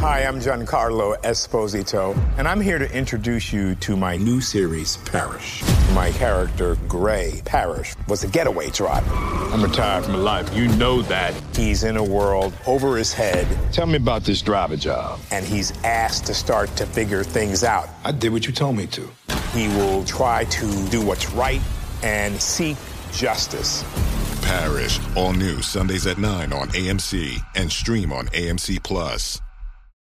Hi, I'm Giancarlo Esposito, and I'm here to introduce you to my new series, Parish. My character, Gray Parish, was a getaway driver. I'm retired from life. You know that. He's in a world over his head. Tell me about this driver job. And he's asked to start to figure things out. I did what you told me to. He will try to do what's right and seek justice. Parish, all new Sundays at 9 on AMC and stream on AMC Plus.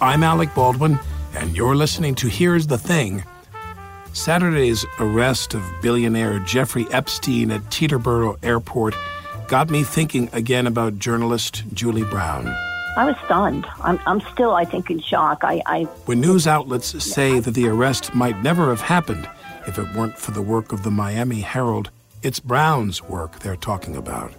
I'm Alec Baldwin, and you're listening to Here's the Thing. Saturday's arrest of billionaire Jeffrey Epstein at Teterboro Airport got me thinking again about journalist Julie Brown. I was stunned. I'm, I'm still, I think, in shock. I, I when news outlets say that the arrest might never have happened if it weren't for the work of the Miami Herald, it's Brown's work they're talking about.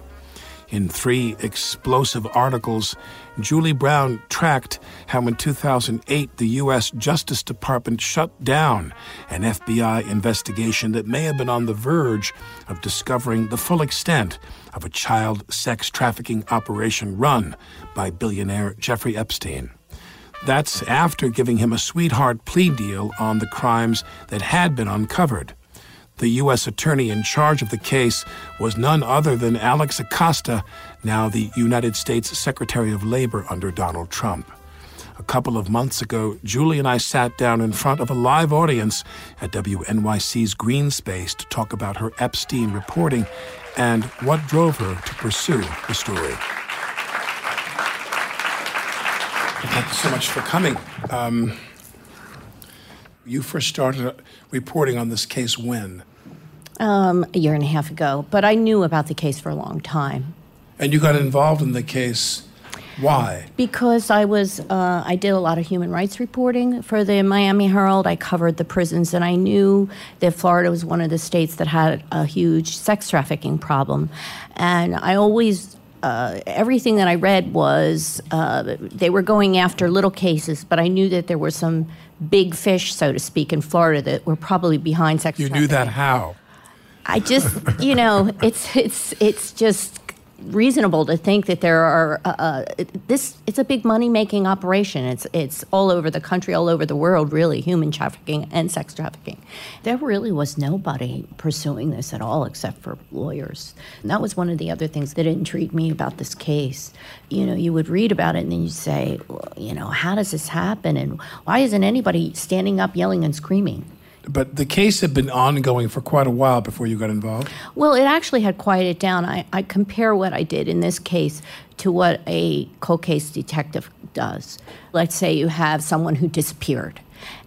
In three explosive articles, Julie Brown tracked how in 2008 the U.S. Justice Department shut down an FBI investigation that may have been on the verge of discovering the full extent of a child sex trafficking operation run by billionaire Jeffrey Epstein. That's after giving him a sweetheart plea deal on the crimes that had been uncovered. The U.S. attorney in charge of the case was none other than Alex Acosta, now the United States Secretary of Labor under Donald Trump. A couple of months ago, Julie and I sat down in front of a live audience at WNYC's Greene Space to talk about her Epstein reporting and what drove her to pursue the story. Thank you so much for coming. Um, you first started reporting on this case when? Um, a year and a half ago, but I knew about the case for a long time. And you got involved in the case. Why? Because I was, uh, I did a lot of human rights reporting for the Miami Herald. I covered the prisons, and I knew that Florida was one of the states that had a huge sex trafficking problem. And I always uh, everything that I read was uh, they were going after little cases, but I knew that there were some big fish, so to speak, in Florida that were probably behind sex. You trafficking. knew that how? I just, you know, it's it's it's just reasonable to think that there are uh, uh, this it's a big money making operation. It's it's all over the country all over the world really human trafficking and sex trafficking. There really was nobody pursuing this at all except for lawyers. And that was one of the other things that intrigued me about this case. You know you would read about it and then you say well, you know how does this happen? And why isn't anybody standing up yelling and screaming but the case had been ongoing for quite a while before you got involved. Well, it actually had quieted down. I, I compare what I did in this case to what a cold case detective does. Let's say you have someone who disappeared.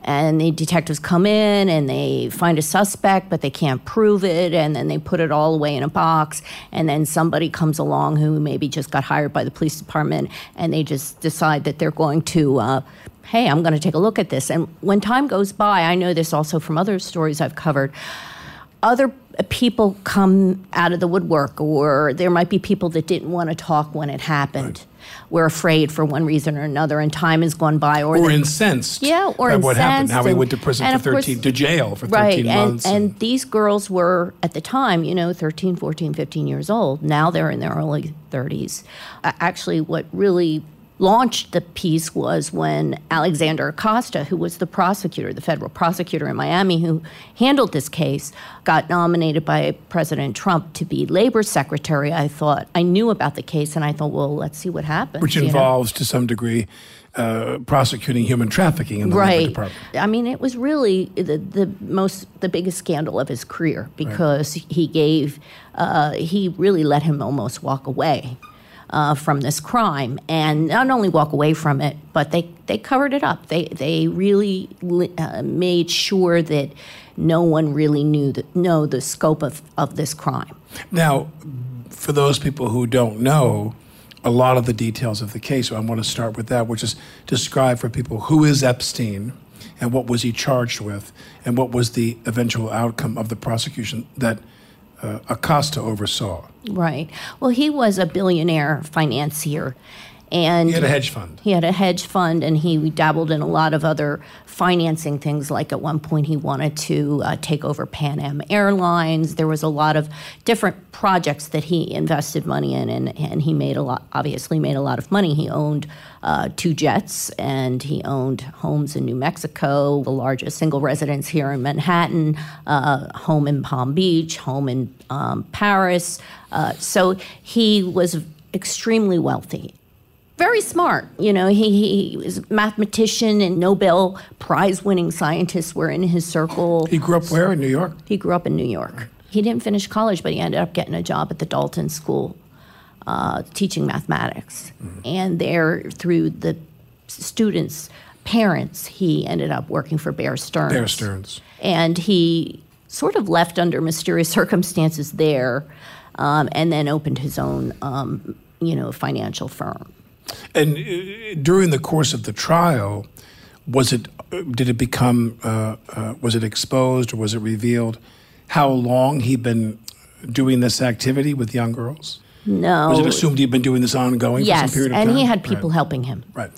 And the detectives come in and they find a suspect, but they can't prove it. And then they put it all away in a box. And then somebody comes along who maybe just got hired by the police department and they just decide that they're going to uh, hey, I'm going to take a look at this. And when time goes by, I know this also from other stories I've covered, other people come out of the woodwork, or there might be people that didn't want to talk when it happened. Right. We're afraid for one reason or another, and time has gone by, or, or incensed. Yeah, or incensed. what happened? How he went to prison for thirteen, course, to jail for thirteen right, months. And, and, and these girls were at the time, you know, 13, 14, 15 years old. Now they're in their early 30s. Uh, actually, what really launched the piece was when Alexander Acosta, who was the prosecutor, the federal prosecutor in Miami who handled this case, got nominated by President Trump to be labor secretary. I thought, I knew about the case and I thought, well, let's see what happens. Which you know? involves, to some degree, uh, prosecuting human trafficking in the right. labor department. I mean, it was really the, the most, the biggest scandal of his career because he gave, uh, he really let him almost walk away uh, from this crime, and not only walk away from it, but they, they covered it up. They they really uh, made sure that no one really knew the, know the scope of, of this crime. Now, for those people who don't know a lot of the details of the case, I want to start with that, which is describe for people who is Epstein and what was he charged with and what was the eventual outcome of the prosecution that Uh, Acosta oversaw. Right. Well, he was a billionaire financier. And He had a hedge fund. He had a hedge fund, and he dabbled in a lot of other financing things. Like at one point, he wanted to uh, take over Pan Am Airlines. There was a lot of different projects that he invested money in, and, and he made a lot. Obviously, made a lot of money. He owned uh, two jets, and he owned homes in New Mexico, the largest single residence here in Manhattan, uh, home in Palm Beach, home in um, Paris. Uh, so he was extremely wealthy very smart. You know, he, he was a mathematician and Nobel Prize winning scientists were in his circle. He grew up where in New York? He grew up in New York. He didn't finish college, but he ended up getting a job at the Dalton School uh, teaching mathematics. And there, through the students' parents, he ended up working for Bear Stearns. Bear Stearns. And he sort of left under mysterious circumstances there um, and then opened his own, um, you know, financial firm. And uh, during the course of the trial, was it uh, did it become uh, uh, was it exposed or was it revealed how long he'd been doing this activity with young girls? No. Was it assumed he'd been doing this ongoing for yes, some period of and time? he had people right. helping him. Right,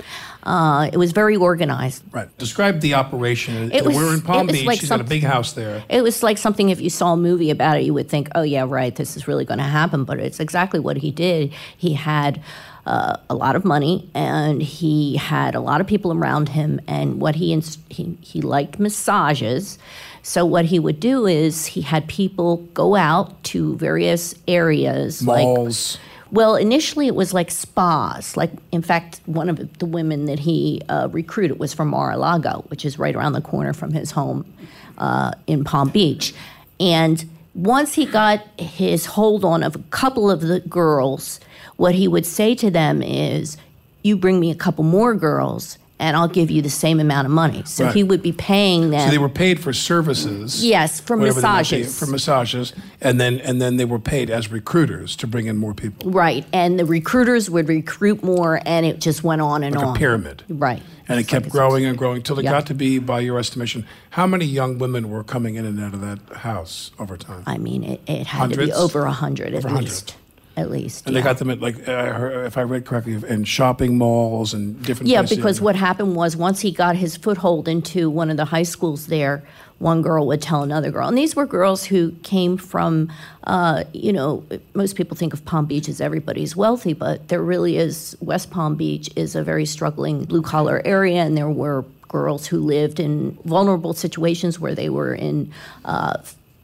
Uh, it was very organized. right. Describe the operation. It was- We're in it Palm was Beach. like He's got a big house there. It was like something if you saw a movie about it, you would think, oh, yeah, right, this is really going to happen. But it's exactly what he did. He had uh, a lot of money and he had a lot of people around him. And what he, ins- he, he liked massages. So what he would do is he had people go out to various areas like Malls. well, initially it was like spas. Like, in fact, one of the women that he uh, recruited was from Mar-a-Lago, which is right around the corner from his home uh, in Palm Beach. And once he got his hold on of a couple of the girls, what he would say to them is, "You bring me a couple more girls." And I'll give you the same amount of money. So Right. he would be paying them. So they were paid for services. Yes, for whatever they might be, massages. For massages, and then and then they were paid as recruiters to bring in more people, right. And the recruiters would recruit more, and it just went on and like on. a pyramid. Right. And it kept like growing and growing till it Yeah. got to be, by your estimation, how many young women were coming in and out of that house over time? I mean, it, it had to be over a hundred at Over 100. At least. and yeah. they got them at like, uh, if I read correctly, in shopping malls and different. Yeah, places. because what happened was once he got his foothold into one of the high schools there, one girl would tell another girl. And these were girls who came from, uh, you know, most people think of Palm Beach as everybody's wealthy, but there really is, West Palm Beach is a very struggling blue collar area, and there were girls who lived in vulnerable situations where they were in. Uh,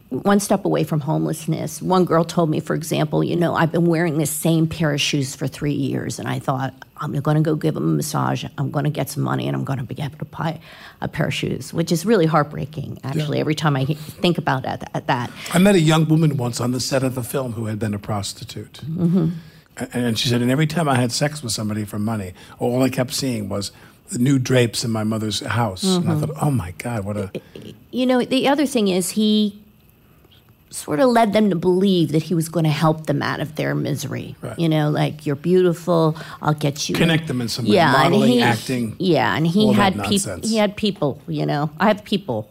one step away from homelessness. One girl told me, for example, you know, I've been wearing this same pair of shoes for three years, and I thought, I'm going to go give them a massage. I'm going to get some money, and I'm going to be able to buy a pair of shoes, which is really heartbreaking, actually, every time I think about that. at that. I met a young woman once on the set of a film who had been a prostitute. Mm-hmm. And she said, and every time I had sex with somebody for money, all I kept seeing was the new drapes in my mother's house. And I Mm-hmm. thought, oh my God, what a. You know, the other thing is he sort of led them to believe that he was going to help them out of their misery. Right. You know, like you're beautiful, I'll get you Connect them in some way, Yeah, and modeling, he, acting, Yeah, and he had people. He had people. You know, I have people,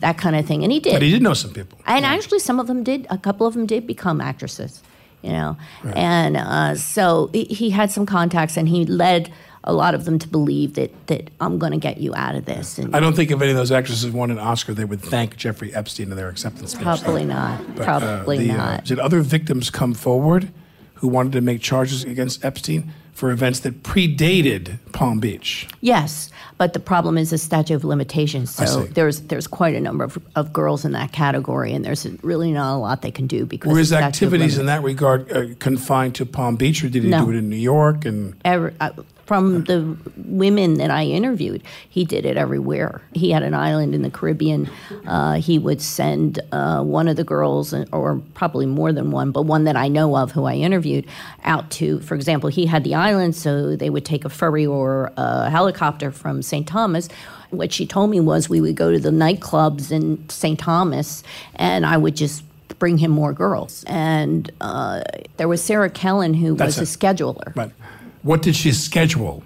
that kind of thing, and he did. But he did know some people. And actually, some of them did. A couple of them did become actresses. You know, and uh, so he, he had some contacts, and he led a lot of them to believe that that I'm going to get you out of this. And I don't think if any of those actresses won an Oscar, they would thank Jeffrey Epstein in their acceptance speech. probably not. But, uh, probably the, uh, not. did other victims come forward who wanted to make charges against Epstein for events that predated Palm Beach. Yes, but the problem is the statute of limitations. So there's there's quite a number of, of girls in that category, and there's really not a lot they can do because Were his activities in that regard uh, confined to Palm Beach, or did he No. do it in New York? And Ever, uh, from the women that I interviewed, he did it everywhere. He had an island in the Caribbean. Uh, he would send uh, one of the girls, or probably more than one, but one that I know of who I interviewed, out to, for example, he had the island, so they would take a ferry or a helicopter from St. Thomas. What she told me was we would go to the nightclubs in St. Thomas, and I would just bring him more girls. And uh, there was Sarah Kellen, who That's was a scheduler. but what did she schedule?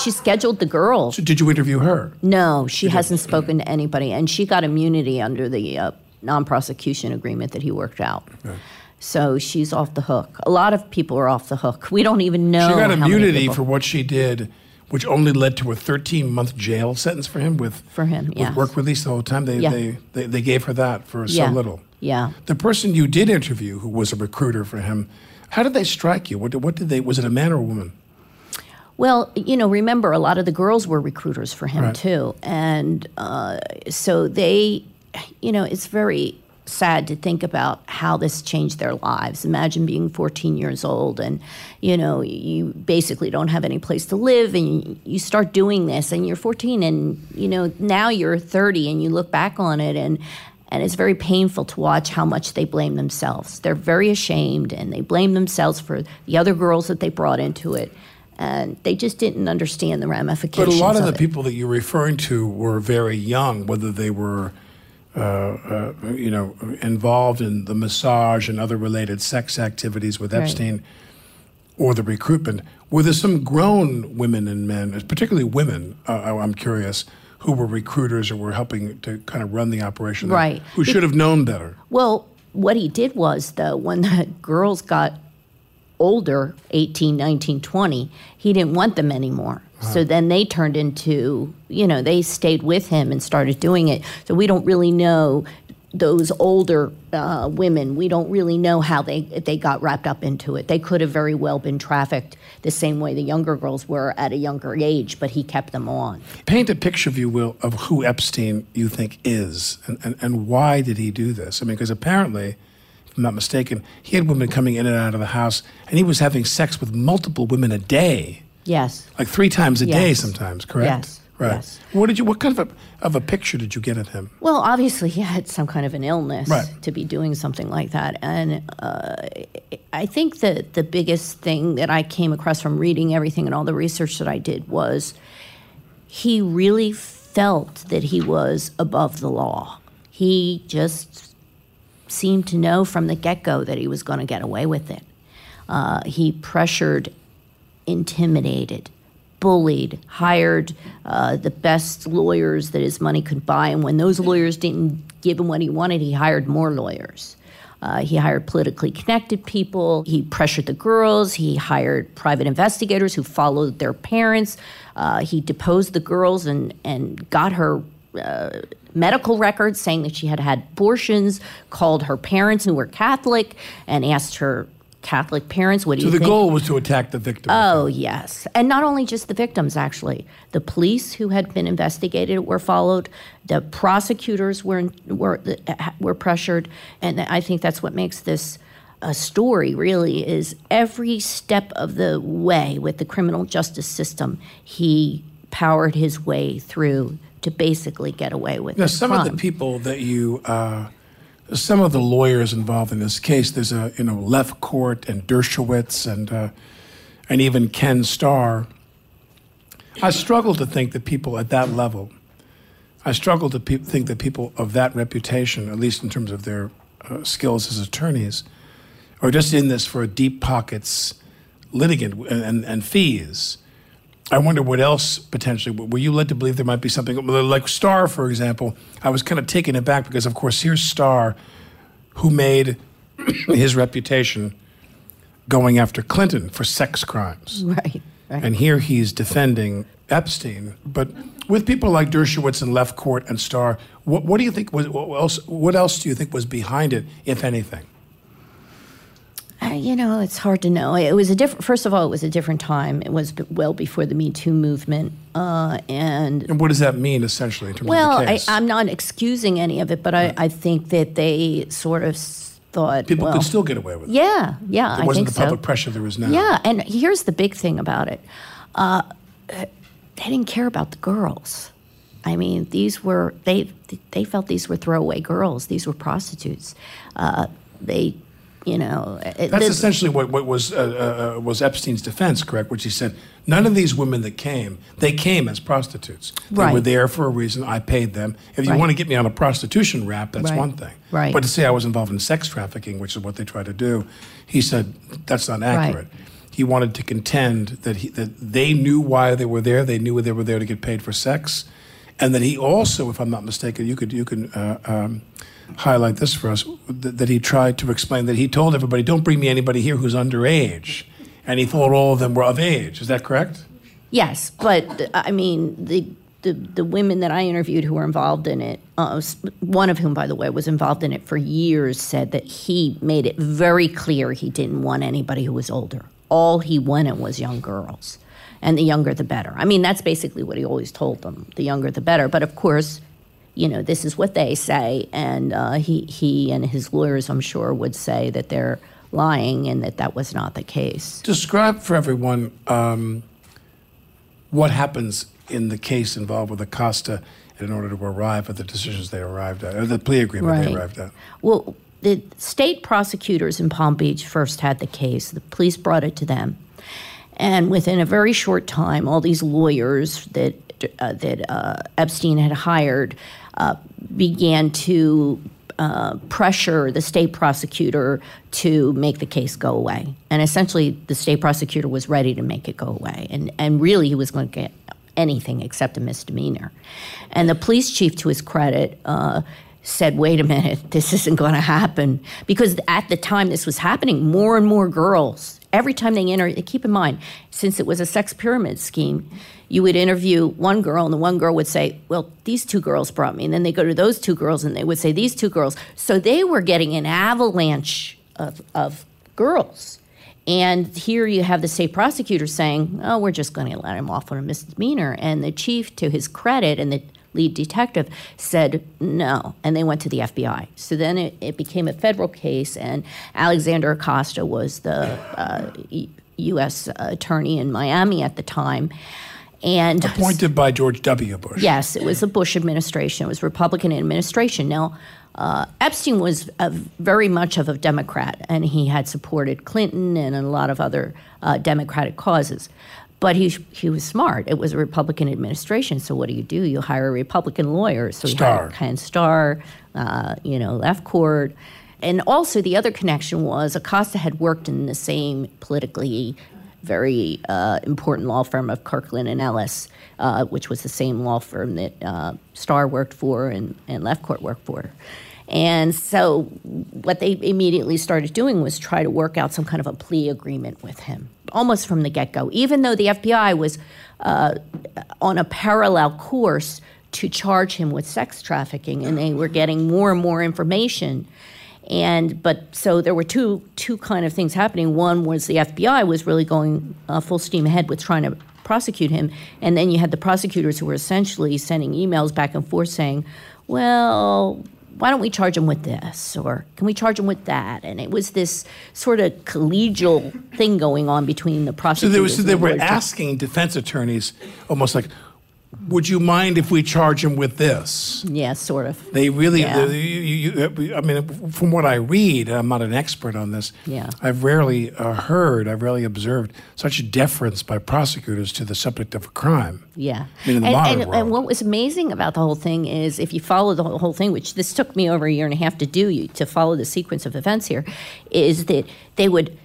She scheduled the girl. So did you interview her? No, she hasn't spoken to anybody, and she got immunity under the uh, non-prosecution agreement that he worked out. So she's off the hook. A lot of people are off the hook. We don't even know. She got immunity for what she did, which only led to a 13 month jail sentence for him with For him, with yes. work release the whole time. They, Yeah. they, they they gave her that for Yeah. so little. Yeah. The person you did interview, who was a recruiter for him, how did they strike you? What did, what did they? Was it a man or a woman? Well, you know, remember a lot of the girls were recruiters for him Right. too, and uh, so they, you know, it's very sad to think about how this changed their lives. Imagine being 14 years old and, you know, you basically don't have any place to live and you start doing this and you're 14 and, you know, now you're 30 and you look back on it and and it's very painful to watch how much they blame themselves. They're very ashamed and they blame themselves for the other girls that they brought into it. And they just didn't understand the ramifications. But a lot of the it. people that you're referring to were very young, whether they were, uh, uh, you know, involved in the massage and other related sex activities with Right. Epstein, or the recruitment. Were there some grown women and men, particularly women? Uh, I'm curious, who were recruiters or were helping to kind of run the operation, Right. Who should have known better. Well, what he did was, though, when the girls got older 18, 19, 20 he didn't want them anymore. So then they turned into, you know, they stayed with him and started doing it. So we don't really know those older uh, women. We don't really know how they they got wrapped up into it. They could have very well been trafficked the same way the younger girls were at a younger age, but he kept them on. Paint a picture, if you will, of who Epstein you think is and, and, and why did he do this? I mean, because apparently, if I'm not mistaken, he had women coming in and out of the house and he was having sex with multiple women a day, Yes. like three times a day sometimes, correct? Yes, Right. yes. What did you, what kind of a, of a picture did you get of him? Well, obviously, he had some kind of an illness Right. to be doing something like that. And uh, I think that the biggest thing that I came across from reading everything and all the research that I did was he really felt that he was above the law. He just seemed to know from the get go that he was going to get away with it. Uh, he pressured, intimidated, bullied, hired uh, the best lawyers that his money could buy. And when those lawyers didn't give him what he wanted, he hired more lawyers. Uh, he hired politically connected people. He pressured the girls. He hired private investigators who followed their parents. Uh, he deposed the girls and, and got her uh, medical records saying that she had had abortions, called her parents who were Catholic, and asked her Catholic parents, what do you think? So you the think? goal was to attack the victims. Oh, yes. And not only just the victims, actually. The police who had been investigated were followed. The prosecutors were, were, were pressured. And I think that's what makes this a story, really, is every step of the way with the criminal justice system, he powered his way through to basically get away with Now, the some of the people that you, uh, some of the lawyers involved in this case, there's a you know Lefkowitz and Dershowitz and uh, and even Ken Starr. I struggle to think that people at that level, I struggle to pe- think that people of that reputation, at least in terms of their uh, skills as attorneys, are just in this for deep pockets, litigant and, and, and fees. I wonder what else potentially. Were you led to believe there might be something like Starr, for example? I was kind of taken aback because, of course, here's Starr, who made his reputation going after Clinton for sex crimes, Right, right. and here he's defending Epstein. But with people like Dershowitz and Lefkowitz and Starr, what, what do you think was what else? What else do you think was behind it, if anything? Uh, you know, it's hard to know. It was a different. First of all, it was a different time. It was b- well before the Me Too movement, uh, and And what does that mean essentially in terms well, of the I? I'm not excusing any of it, but I, I think that they sort of thought People well, could still get away with it. Yeah, yeah, There wasn't the public so. pressure there is now. Yeah, and here's the big thing about it: uh, they didn't care about the girls. I mean, these were they they felt these were throwaway girls. These were prostitutes. Uh, they, you know, it- That's essentially what, what was uh, uh, was Epstein's defense, correct? Which he said, none of these women that came, they came as prostitutes. They were there for a reason. I paid them. If you Right. want to get me on a prostitution rap, that's Right. one thing. Right. But to say I was involved in sex trafficking, which is what they try to do, he said that's not accurate. He wanted to contend that he, that they knew why they were there. They knew they were there to get paid for sex, and that he also, if I'm not mistaken, you could you can uh, um, highlight this for us that, that he tried to explain that he told everybody, "Don't bring me anybody here who's underage," and he thought all of them were of age. Is that correct? Yes, but uh, I mean the. The, the women that I interviewed who were involved in it, uh, one of whom, by the way, was involved in it for years, said that he made it very clear he didn't want anybody who was older. All he wanted was young girls, and the younger the better. I mean, that's basically what he always told them: the younger the better. But of course, you know, this is what they say, and uh, he he and his lawyers, I'm sure, would say that they're lying and that that was not the case. Describe for everyone um, what happens in the case involved with Acosta in order to arrive at the decisions they arrived at, or the plea agreement they arrived at. Well, the state prosecutors in Palm Beach first had the case. The police brought it to them, and within a very short time, all these lawyers that uh, that uh, Epstein had hired uh, began to uh, pressure the state prosecutor to make the case go away. And essentially, the state prosecutor was ready to make it go away, and and really, he was going to get anything except a misdemeanor. And the police chief, to his credit, uh, said, wait a minute, this isn't going to happen. Because at the time this was happening, more and more girls, every time they enter, keep in mind, since it was a sex pyramid scheme, you would interview one girl, and the one girl would say, Well, these two girls brought me. And then they go to those two girls, and they would say, These two girls. So they were getting an avalanche of, of girls. And here you have the state prosecutor saying, oh, we're just going to let him off on a misdemeanor. And the chief, to his credit, and the lead detective said no. And they went to the FBI. So then it, it became a federal case, and Alexander Acosta was the uh, U.S. attorney in Miami at the time. And Appointed by George W. Bush. Yes, it was the Bush administration. It was Republican administration. Now, uh, Epstein was a, very much of a Democrat, and he had supported Clinton and a lot of other uh, Democratic causes. But he he was smart. It was a Republican administration, so what do you do? You hire a Republican lawyer. So he Starr. hired Ken Starr, uh, you know, Lefkowitz. And also, the other connection was Acosta had worked in the same politically very uh, important law firm of Kirkland and Ellis, uh, which was the same law firm that uh, Starr worked for and, and Lefkowitz worked for. And so, what they immediately started doing was try to work out some kind of a plea agreement with him, almost from the get go, even though the FBI was uh, on a parallel course to charge him with sex trafficking, and they were getting more and more information. And but so there were two two kind of things happening. One was the FBI was really going uh, full steam ahead with trying to prosecute him, and then you had the prosecutors who were essentially sending emails back and forth saying, "Well, why don't we charge him with this, or can we charge him with that?" And it was this sort of collegial thing going on between the So prosecutors. they, was, and they the were asking defense attorneys almost like, would you mind if we charge him with this? yeah, sort of. They really, Yeah. the- you, you, you- I mean, from what I read, I'm not an expert on this. Yeah. I've rarely uh, heard, I've rarely observed such deference by prosecutors to the subject of a crime. Yeah. I mean, in the and, modern and, world. and what was amazing about the whole thing is if you follow the whole whole thing, which this took me over a year and a half to do, you, to follow the sequence of events here, is that they would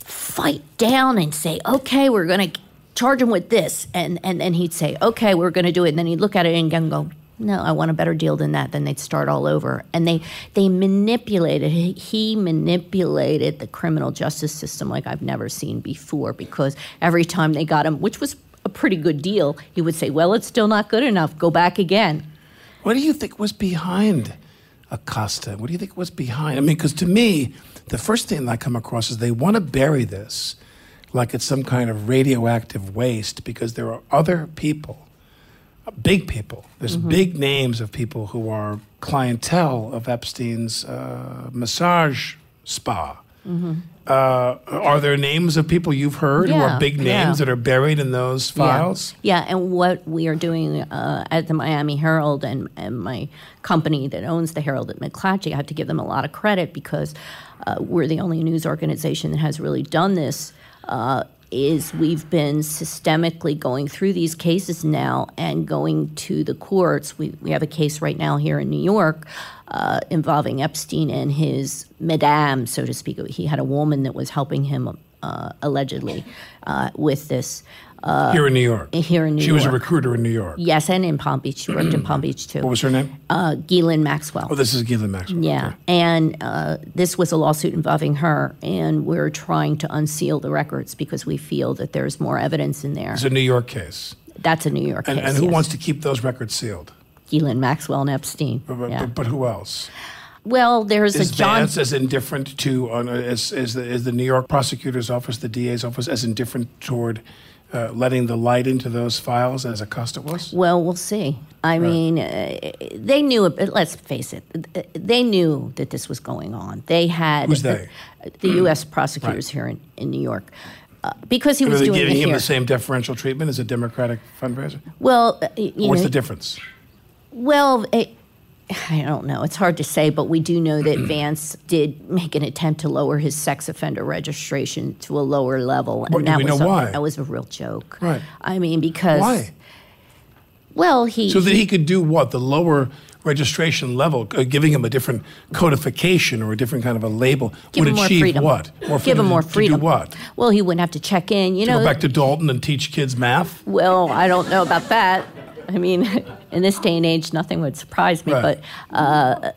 fight down and say, okay, we're going to charge him with this. And, and then he'd say, okay, we're going to do it. And then he'd look at it and go, no, I want a better deal than that. Then they'd start all over. And they, they manipulated, he, manipulated the criminal justice system like I've never seen before because every time they got him, which was a pretty good deal, he would say, well, it's still not good enough. Go back again. What do you think was behind Acosta? What do you think was behind? I mean, because to me, the first thing I come across is they want to bury this like it's some kind of radioactive waste because there are other people, big people. There's mm-hmm. big names of people who are clientele of Epstein's uh, massage spa. Mm-hmm. Uh, are there names of people you've heard yeah, who are big names yeah. that are buried in those files? Yeah, yeah. and what we are doing uh, at the Miami Herald and, and my company that owns the Herald at McClatchy, I have to give them a lot of credit because uh, we're the only news organization that has really done this. Uh, is we've been systemically going through these cases now and going to the courts. We, we have a case right now here in New York uh, involving Epstein and his madame, so to speak. He had a woman that was helping him uh, allegedly uh, with this. Uh, here in New York. Here in New she York. She was a recruiter in New York. Yes, and in Palm Beach. She worked in Palm Beach too. What was her name? Uh, Ghislaine Maxwell. Oh, this is Ghislaine Maxwell. Yeah, okay. and uh, this was a lawsuit involving her, and we're trying to unseal the records because we feel that there's more evidence in there. It's a New York case. That's a New York and, case. And who yes. wants to keep those records sealed? Ghislaine Maxwell and Epstein. But, but, yeah. but, but who else? Well, there's is a John. Vance as indifferent to as, as, the, as the New York prosecutor's office, the DA's office, as indifferent toward uh, letting the light into those files as Acosta was? Well, we'll see. I right. mean, uh, they knew it. Let's face it. They knew that this was going on. They had Who's they? the, U.S. prosecutors right. here in, in New York. Uh, because he was doing giving him here. the same deferential treatment as a Democratic fundraiser? Well, uh, what's know, the difference? Well, it, I don't know. It's hard to say, but we do know that Vance did make an attempt to lower his sex offender registration to a lower level, and do that we was know a, why? that was a real joke. Right. I mean, because Why? well, he So that he could do what? The lower registration level, uh, giving him a different codification or a different kind of a label, give would him more achieve freedom. what? More give him more to do freedom. what? Well, he wouldn't have to check in. You To know, go back to Dalton and teach kids math? Well, I don't know about that. I mean, in this day and age, nothing would surprise me. Right. But uh,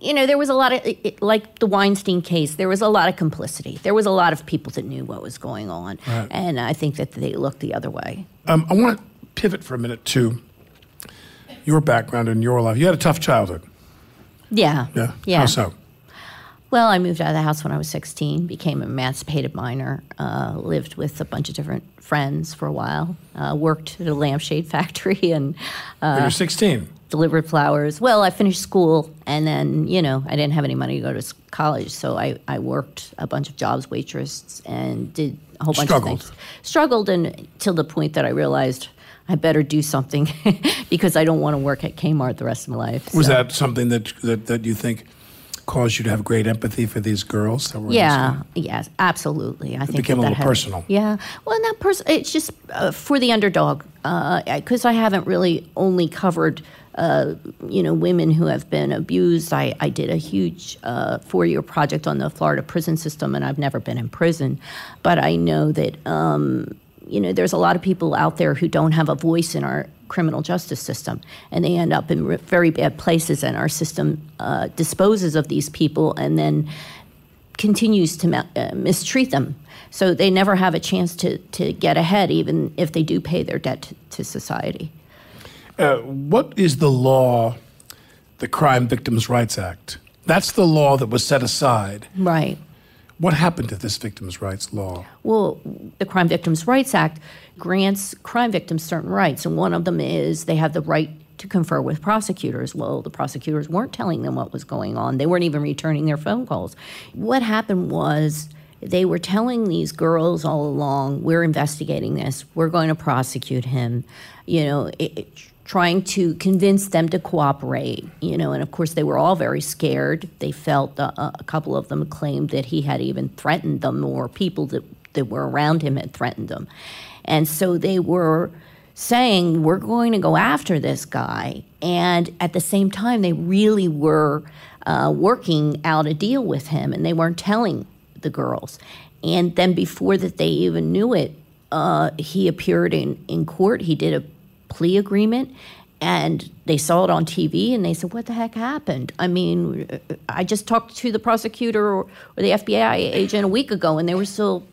you know, there was a lot of it, like the Weinstein case. There was a lot of complicity. There was a lot of people that knew what was going on, Right. and I think that they looked the other way. Um, I want to pivot for a minute to your background and your life. You had a tough childhood. Yeah. Yeah. Yeah. How so? Well, I moved out of the house when I was 16, became an emancipated minor, uh, lived with a bunch of different friends for a while, uh, worked at a lampshade factory and uh, When you're 16. delivered flowers. Well, I finished school and then, you know, I didn't have any money to go to college. So I, I worked a bunch of jobs, waitress, and did a whole bunch Struggled. of things. Struggled until the point that I realized I better do something because I don't want to work at Kmart the rest of my life. Was So- that something that, that that you think caused you to have great empathy for these girls that were Yeah, yes, absolutely. I think it became that a little had- personal. Yeah, well, not personal. It's just uh, for the underdog, because I haven't really only covered, uh, you know, women who have been abused. I, I did a huge uh, four-year project on the Florida prison system, and I've never been in prison, but I know that. Um, you know, there's a lot of people out there who don't have a voice in our criminal justice system, and they end up in very bad places, and our system uh, disposes of these people and then continues to ma- uh, mistreat them. So they never have a chance to, to get ahead, even if they do pay their debt to, to society. Uh, what is the law, the Crime Victims' Rights Act? That's the law that was set aside. Right. What happened to this victims' rights law? Well, the Crime Victims' Rights Act grants crime victims certain rights, and one of them is they have the right to confer with prosecutors. Well, the prosecutors weren't telling them what was going on, they weren't even returning their phone calls. What happened was they were telling these girls all along, we're investigating this, we're going to prosecute him, you know, it, it, trying to convince them to cooperate, you know, and of course they were all very scared. They felt uh, a couple of them claimed that he had even threatened them, or people that, that were around him had threatened them. And so they were saying, We're going to go after this guy. And at the same time, they really were uh, working out a deal with him, and they weren't telling the girls. And then before that they even knew it, uh, he appeared in, in court. He did a plea agreement and they saw it on TV and they said, What the heck happened? I mean, I just talked to the prosecutor or, or the FBI agent a week ago and they were still,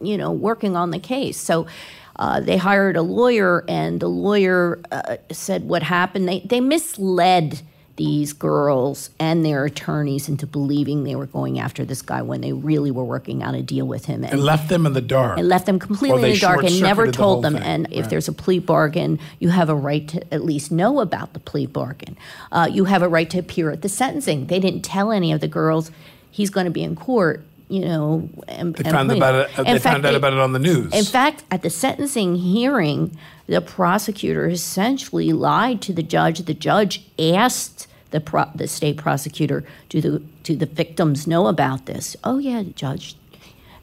you know, working on the case. So uh, they hired a lawyer and the lawyer uh, said what happened. They, they misled these girls and their attorneys into believing they were going after this guy when they really were working out a deal with him. And, and left them in the dark. And left them completely in the dark and never told the them. Thing. And if right. there's a plea bargain, you have a right to at least know about the plea bargain. Uh, you have a right to appear at the sentencing. They didn't tell any of the girls he's going to be in court you know, and, they found plead. about it. Uh, they fact, found out about it on the news. In fact, at the sentencing hearing, the prosecutor essentially lied to the judge. The judge asked the pro- the state prosecutor, "Do the do the victims know about this?" Oh yeah, judge,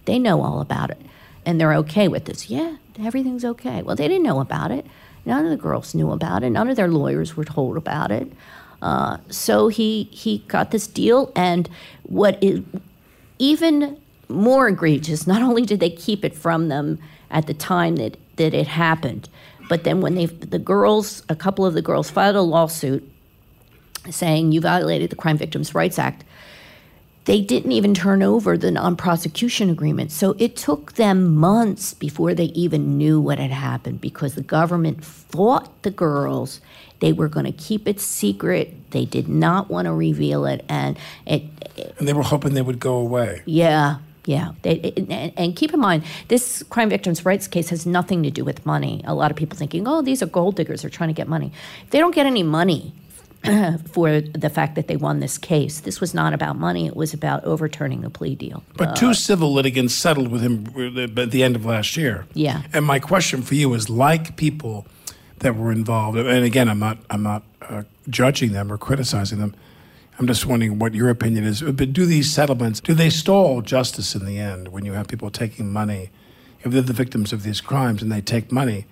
they know all about it, and they're okay with this. Yeah, everything's okay. Well, they didn't know about it. None of the girls knew about it. None of their lawyers were told about it. Uh, so he he got this deal, and what is even more egregious, not only did they keep it from them at the time that, that it happened, but then when they the girls, a couple of the girls filed a lawsuit saying you violated the Crime Victims' Rights Act, they didn't even turn over the non prosecution agreement. So it took them months before they even knew what had happened because the government fought the girls. They were going to keep it secret. They did not want to reveal it. And it, it and they were hoping they would go away. Yeah. Yeah, they, it, and, and keep in mind, this crime victims' rights case has nothing to do with money. A lot of people thinking, "Oh, these are gold diggers; they're trying to get money." They don't get any money for the fact that they won this case. This was not about money, it was about overturning the plea deal. But uh, two civil litigants settled with him at the end of last year. Yeah. And my question for you is like people that were involved, and again, I'm not, I'm not uh, judging them or criticizing them. I'm just wondering what your opinion is. But do these settlements, do they stall justice in the end when you have people taking money? If they're the victims of these crimes and they take money,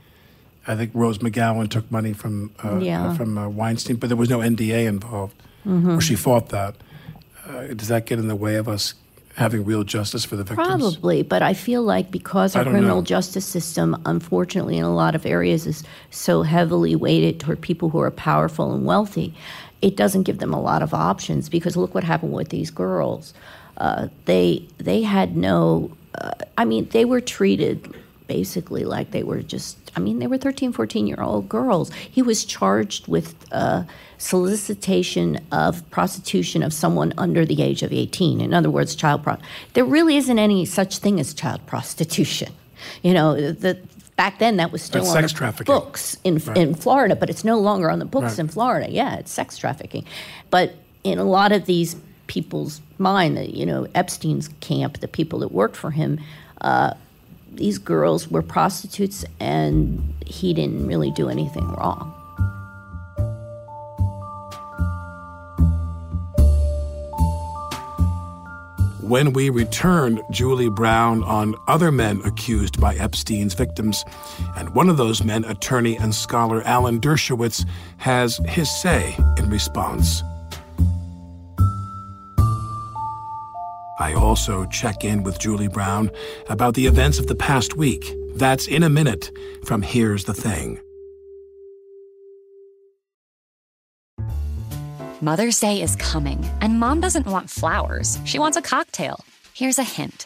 I think Rose McGowan took money from uh, yeah. from uh, Weinstein, but there was no NDA involved, mm-hmm. or she fought that. Uh, does that get in the way of us having real justice for the victims? Probably, but I feel like because our criminal know. justice system, unfortunately, in a lot of areas, is so heavily weighted toward people who are powerful and wealthy, it doesn't give them a lot of options. Because look what happened with these girls; uh, they they had no. Uh, I mean, they were treated basically like they were just i mean they were 13 14 year old girls he was charged with uh, solicitation of prostitution of someone under the age of 18 in other words child pro there really isn't any such thing as child prostitution you know the back then that was still That's on sex the trafficking. books in, Right. in florida but it's no longer on the books Right. in florida yeah it's sex trafficking but in a lot of these people's mind that you know epstein's camp the people that worked for him uh, these girls were prostitutes and he didn't really do anything wrong. When we return, Julie Brown on other men accused by Epstein's victims. And one of those men, attorney and scholar Alan Dershowitz, has his say in response. I also check in with Julie Brown about the events of the past week. That's in a minute from Here's the Thing. Mother's Day is coming, and mom doesn't want flowers. She wants a cocktail. Here's a hint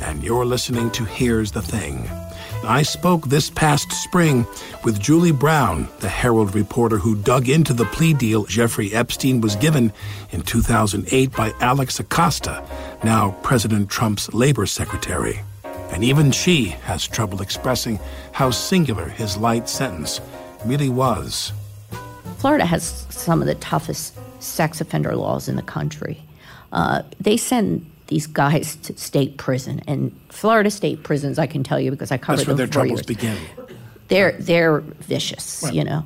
and you're listening to Here's the Thing. I spoke this past spring with Julie Brown, the Herald reporter who dug into the plea deal Jeffrey Epstein was given in 2008 by Alex Acosta, now President Trump's labor secretary. And even she has trouble expressing how singular his light sentence really was. Florida has some of the toughest sex offender laws in the country. Uh, they send these guys to state prison. And Florida state prisons, I can tell you because I covered That's where their troubles years. begin. They're they're vicious, Right. you know.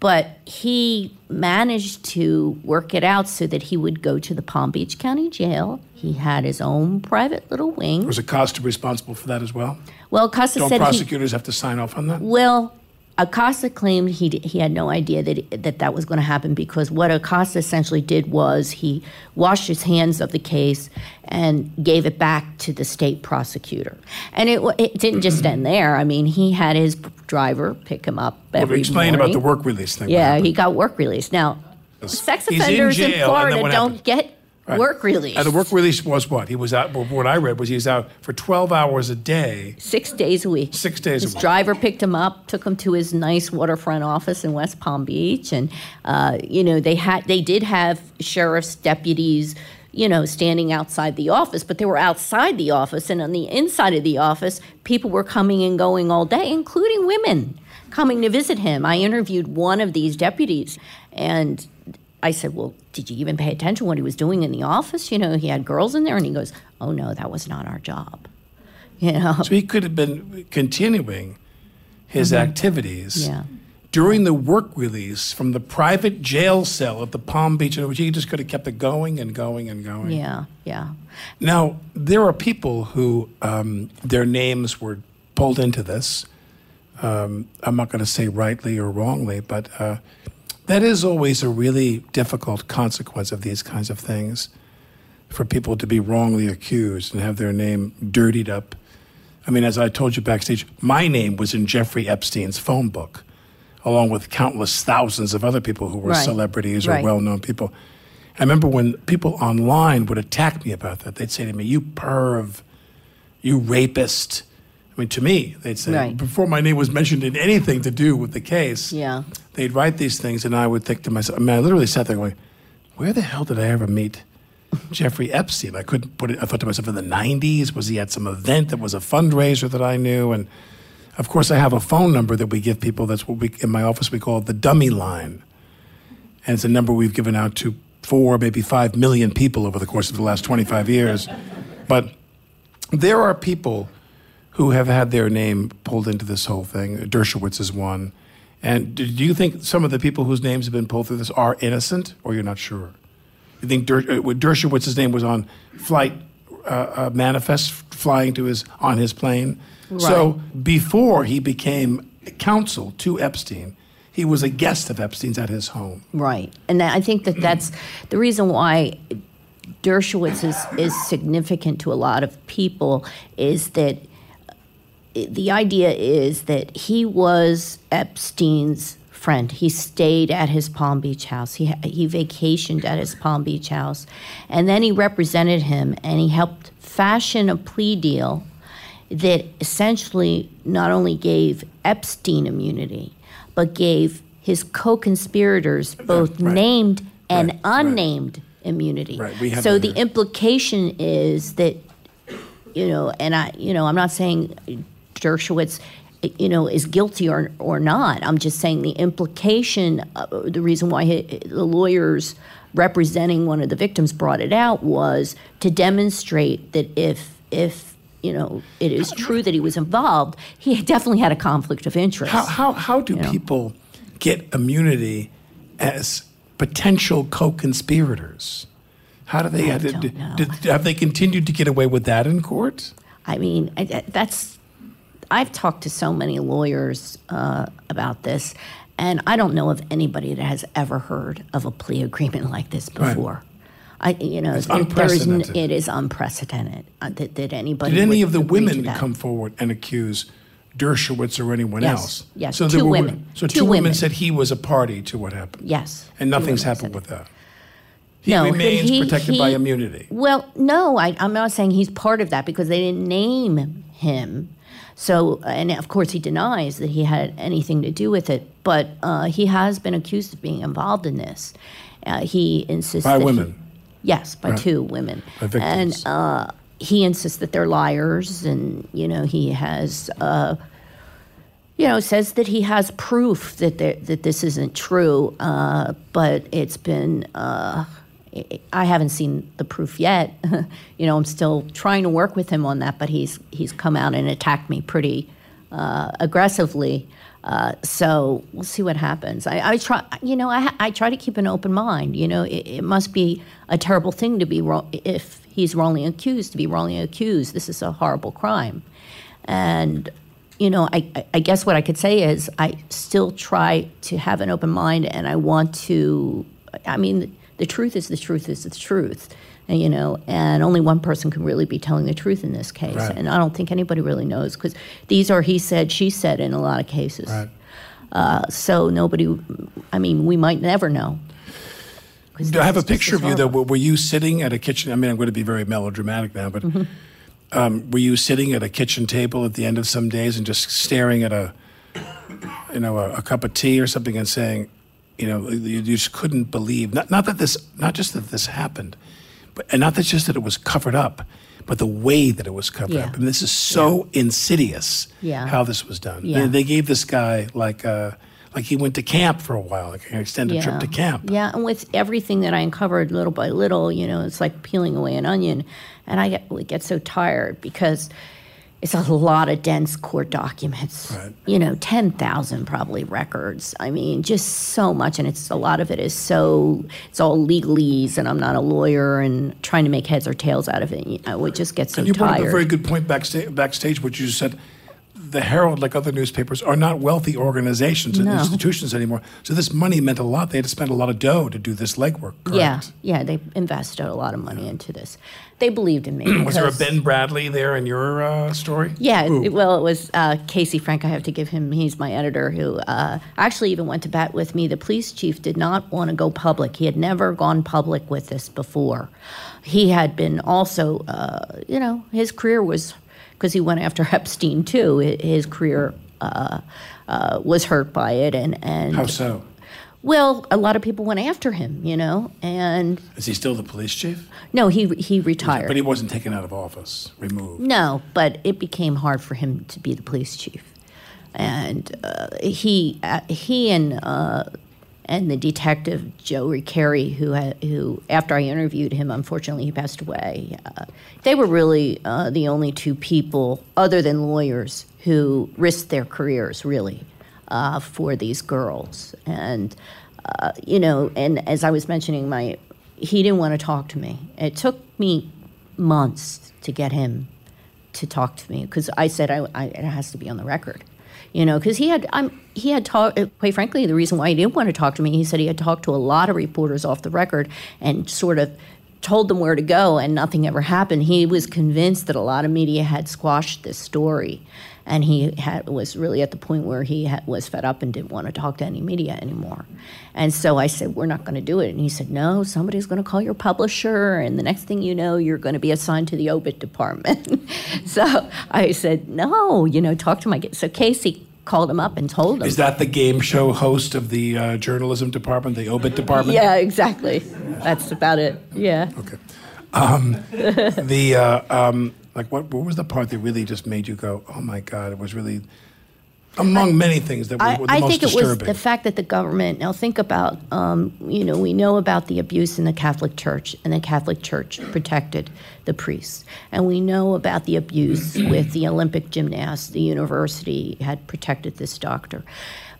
But he managed to work it out so that he would go to the Palm Beach County Jail. He had his own private little wing. Was Acosta responsible for that as well? Well, Acosta Don't said he, prosecutors have to sign off on that? well, Acosta claimed he d- he had no idea that that, that was going to happen because what Acosta essentially did was he washed his hands of the case and gave it back to the state prosecutor. And it it didn't just mm-hmm. end there. I mean, he had his driver pick him up Well, every explain about the work release thing. Yeah, he got work release. Now, sex in offenders in, and Florida don't get Right. work release. And the work release was what? He was out, what I read was he was out for 12 hours a day. Six days a week. Six days a His week. driver picked him up, took him to his nice waterfront office in West Palm Beach, and uh, you know they had they did have sheriff's deputies, you know, standing outside the office, but they were outside the office, and on the inside of the office, people were coming and going all day, including women coming to visit him. I interviewed one of these deputies, and I said, "Well, did you even pay attention what he was doing in the office? You know, he had girls in there." And he goes, "Oh no, that was not our job." You know. So he could have been continuing his activities Mm-hmm. Yeah. during the work release from the private jail cell at the Palm Beach, in which he just could have kept it going and going and going. Yeah, yeah. Now, there are people who um, their names were pulled into this. Um, I'm not going to say rightly or wrongly, but uh, that is always a really difficult consequence of these kinds of things for people to be wrongly accused and have their name dirtied up. I mean, as I told you backstage, my name was in Jeffrey Epstein's phone book, along with countless thousands of other people who were Right. celebrities or Right. well known people. I remember when people online would attack me about that, they'd say to me, You perv, you rapist. I mean, to me, they'd say, Right. before my name was mentioned in anything to do with the case, Yeah. they'd write these things, and I would think to myself, I mean, I literally sat there going, Where the hell did I ever meet Jeffrey Epstein? I couldn't put it, I thought to myself, in the 90s? Was he at some event that was a fundraiser that I knew? And of course, I have a phone number that we give people. That's what we, in my office, we call the dummy line. And it's a number we've given out to four, maybe five million people over the course of the last 25 years. But there are people who have had their name pulled into this whole thing. Dershowitz is one. And do you think some of the people whose names have been pulled through this are innocent, or you're not sure? You think Der, uh, Dershowitz's name was on flight uh, uh, manifest flying to his on his plane? So before he became counsel to Epstein, he was a guest of Epstein's at his home. Right. And I think that that's the reason why Dershowitz is, is significant to a lot of people is that the idea is that he was Epstein's friend. He stayed at his Palm Beach house. He he vacationed at his Palm Beach house, and then he represented him and he helped fashion a plea deal that essentially not only gave Epstein immunity, but gave his co-conspirators both right. named and Right, unnamed immunity. Right, we so the implication is that you know, and I, you know, I'm not saying Dershowitz, you know, is guilty or or not. I'm just saying the implication, uh, the reason why he, the lawyers representing one of the victims brought it out was to demonstrate that if if you know it is true that he was involved, he definitely had a conflict of interest. How how how do You know. people get immunity as potential co-conspirators? How do they I did- did- have they continued to get away with that in court? I mean, that's. I've talked to so many lawyers uh, about this, and I don't know of anybody that has ever heard of a plea agreement like this Right. before. I, you know, It's there- there is n- unprecedented. it is unprecedented uh, that, that anybody. Did any of the women come forward and accuse Dershowitz or anyone Yes, else? yes, So two there were, women. So Two two, women women. said he was a party to what happened. Yes, And nothing's happened with that. He No, remains he- protected by he- immunity. Well, no, I, I'm not saying he's part of that because they didn't name him. So, and of course, he denies that he had anything to do with it. But uh, he has been accused of being involved in this. Uh, he insists By that he- women. yes, by Right. two women. By victims. And uh, he insists that they're liars, and you know he has. Uh, you know, says that he has proof that that this isn't true, uh, but it's been. I- haven't seen the proof yet. you know, I'm still trying to work with him on that, but he's he's come out and attacked me pretty uh, aggressively. Uh, so we'll see what happens. I, I try, you know, I, I try to keep an open mind. You know, it, it must be a terrible thing to be wrong if he's wrongly accused. To be wrongly accused, this is a horrible crime, and you know, I- I guess what I could say is I still try to have an open mind and I want to, I mean, the truth is the truth is the truth. And, you know, and only one person can really be telling the truth in this case. Right. And I don't think anybody really knows because these are he said, she said in a lot of cases. Right. Uh, so nobody, I mean, we might never know. 'Cause I have a this is just picture of you, though. Were were you sitting at a kitchen? I mean, I'm going to be very melodramatic now, but Mm-hmm. um, were you sitting at a kitchen table at the end of some days and just staring at a, you know, a, a cup of tea or something and saying, you know, you, just couldn't believe not not that this, not just that this happened, but and not that just that it was covered up, but the way that it was covered Yeah. up. And this is so insidious. Yeah. How this was done. Yeah. They, they gave this guy like. Uh, like he went to camp for a while, like an extended trip to camp. Yeah, and with everything that I uncovered little by little, you know, it's like peeling away an onion. And I get, get so tired because it's a lot of dense court documents. Right. You know, 10,000 probably records. I mean, just so much. And it's a lot of it is so, it's all legalese, and I'm not a lawyer and trying to make heads or tails out of it. I would just get so And you brought up a very good point backstage, backstage which you said the Herald, like other newspapers, are not wealthy organizations and No. institutions anymore. So this money meant a lot. They had to spend a lot of dough to do this legwork. yeah, correct? yeah, they invested a lot of money into this. They believed in me. Was there a Ben Bradlee there in your uh, story? Yeah, it- well, it was uh, Casey Frank. I have to give him, he's my editor, who uh, actually even went to bat with me. The police chief did not want to go public. He had never gone public with this before. He had been also, uh, you know, his career was, because he went after Epstein too, his career uh, uh, was hurt by it. And, and How so? well, a lot of people went after him, you know, and Is he still the police chief? no, he, he retired. But he wasn't taken out of office, removed. No, but it became hard for him to be the police chief, and uh, he uh, he and uh, and the detective Joe Recarey, who who after I interviewed him, unfortunately he passed away. Uh, they were really uh, the only two people, other than lawyers, who risked their careers really uh, for these girls, and uh, you know, and as I was mentioning, my he didn't want to talk to me. It took me months to get him to talk to me because I said I, I, it has to be on the record, you know, because he had I'm he had talked. Uh, quite frankly, the reason why he didn't want to talk to me, he said he had talked to a lot of reporters off the record and sort of told them where to go, and nothing ever happened. He was convinced that a lot of media had squashed this story, and he had, was really at the point where he had, was fed up and didn't want to talk to any media anymore. And so I said, "We're not going to do it." And he said, "No, somebody's going to call your publisher, and the next thing you know, you're going to be assigned to the obit department." so I said, "No, you know, talk to my." So Casey called him up and told him. Is that the game show host of the uh, journalism department, the obit department? Yeah, exactly. That's about it. Yeah. Okay. Um, the uh, um, Like, what, what was the part that really just made you go, oh my God, it was really, among many things that were, I, were the I most think it was the fact that the government. Now think about, um, you know, we know about the abuse in the Catholic Church, and the Catholic Church protected the priests, and we know about the abuse with the Olympic gymnasts. The university had protected this doctor,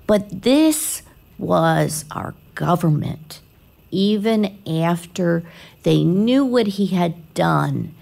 but this was our government. Even after they knew what he had done,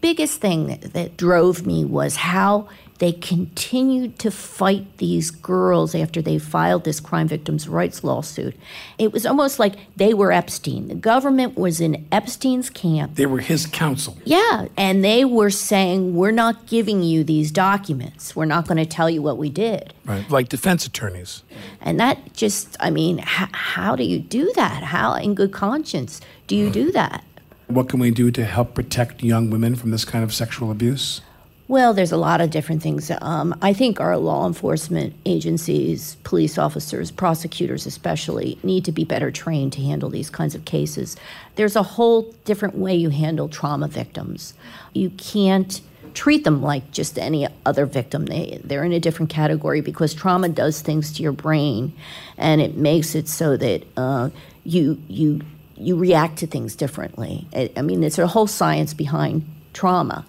biggest thing that, that drove me was how they continued to fight these girls after they filed this crime victims' rights lawsuit. It was almost like they were Epstein. The government was in Epstein's camp. they were his counsel. Yeah, and they were saying, We're not giving you these documents. We're not going to tell you what we did. Right. Like defense attorneys. And that just, I mean, h- how do you do that? How, in good conscience, do you do that? What can we do to help protect young women from this kind of sexual abuse? Well, there's a lot of different things. Um, I think our law enforcement agencies, police officers, prosecutors especially, need to be better trained to handle these kinds of cases. There's a whole different way you handle trauma victims. You can't treat them like just any other victim. They, they're in a different category because trauma does things to your brain and it makes it so that uh, you, you, you react to things differently. I, mean, there's a whole science behind trauma.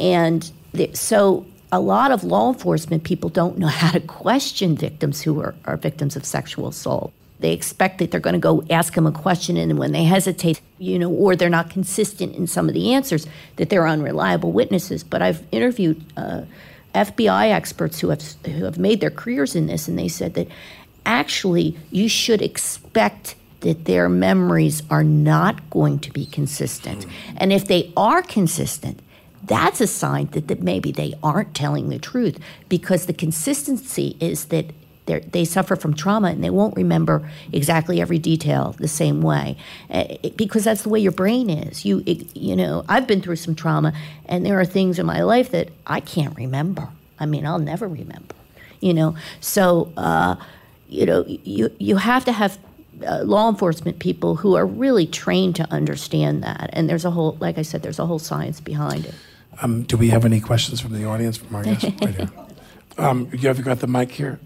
And the, so a lot of law enforcement people don't know how to question victims who are, are victims of sexual assault. They expect that they're going to go ask them a question, and when they hesitate, you know, or they're not consistent in some of the answers, that they're unreliable witnesses. But I've interviewed uh, FBI experts who have who have made their careers in this, and they said that actually you should expect that their memories are not going to be consistent, and if they are consistent, that's a sign that, that maybe they aren't telling the truth because the consistency is that they're- suffer from trauma and they won't remember exactly every detail the same way. Uh, it- because that's the way your brain is. You it- you know i've been through some trauma and there are things in my life that i can't remember. I mean i'll never remember you know? So uh, you know you you have to have uh, law enforcement people who are really trained to understand that and there's a whole like i said there's a whole science behind it Um, do we have any questions from the audience from our guests? Right here. Um, you have you got the mic here?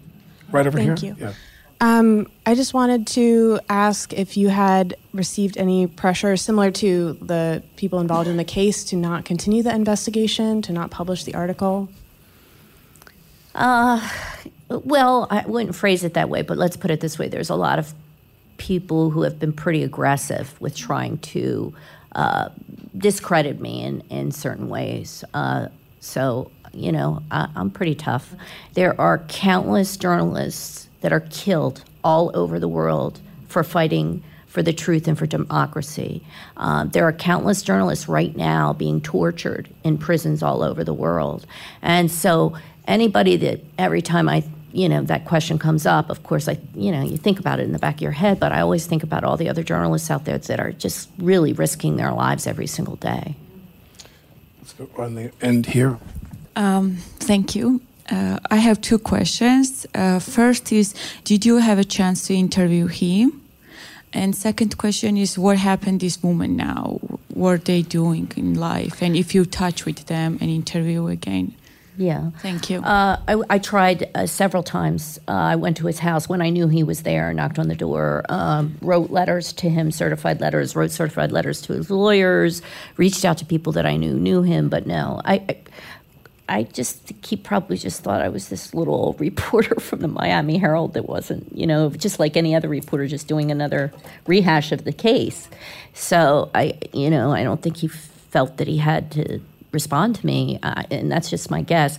Right over Thank here? Thank you. Yeah. Um, I just wanted to ask if you had received any pressure similar to the people involved in the case to not continue the investigation, to not publish the article. Uh, well, I wouldn't phrase it that way, but let's put it this way: there's a lot of people who have been pretty aggressive with trying to uh, discredit me in in certain ways. Uh, so you know, I, I'm pretty tough. There are countless journalists that are killed all over the world for fighting for the truth and for democracy. Um, there are countless journalists right now being tortured in prisons all over the world. And so, anybody that every time I, you know, that question comes up, of course, I, you know, you think about it in the back of your head, but I always think about all the other journalists out there that are just really risking their lives every single day. Let's go on the end here. Um, thank you. Uh, I have two questions. Uh, first is, did you have a chance to interview him? And second question is, what happened this woman now? What are they doing in life? And if you touch with them and interview again? Yeah. Thank you. Uh, I, I tried uh, several times. Uh, I went to his house when I knew he was there, knocked on the door, um, wrote letters to him, certified letters, wrote certified letters to his lawyers, reached out to people that I knew knew him, but no. I, I, I just think he probably just thought I was this little reporter from the Miami Herald that wasn't, you know, just like any other reporter, just doing another rehash of the case. So I, you know, I don't think he felt that he had to respond to me, uh, and that's just my guess.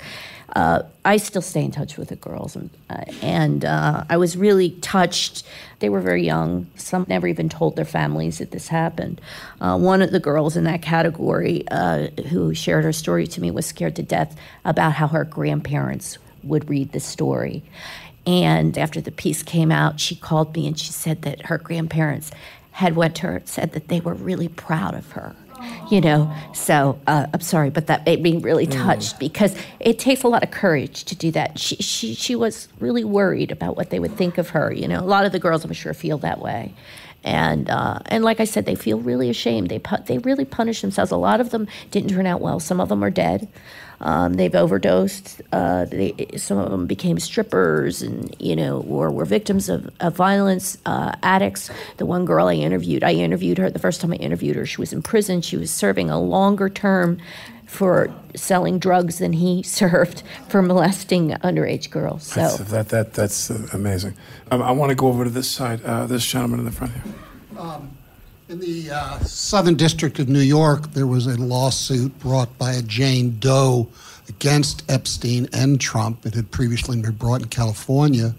Uh, I still stay in touch with the girls, and, uh, and uh, I was really touched. They were very young. Some never even told their families that this happened. Uh, one of the girls in that category uh, who shared her story to me was scared to death about how her grandparents would read the story. And after the piece came out, she called me and she said that her grandparents had went to her and said that they were really proud of her you know so uh, i'm sorry but that made me really touched because it takes a lot of courage to do that she, she, she was really worried about what they would think of her you know a lot of the girls i'm sure feel that way And uh, and like I said, they feel really ashamed. They pu- they really punish themselves. A lot of them didn't turn out well. Some of them are dead. Um, they've overdosed. Uh, they, some of them became strippers, and you know, or were victims of, of violence. Uh, addicts. The one girl I interviewed, I interviewed her the first time I interviewed her. She was in prison. She was serving a longer term for selling drugs than he served for molesting underage girls. So That's, that, that, that's uh, amazing. Um, I want to go over to this side, uh, this gentleman in the front here. Um, in the uh, Southern District of New York, there was a lawsuit brought by a Jane Doe against Epstein and Trump. It had previously been brought in California.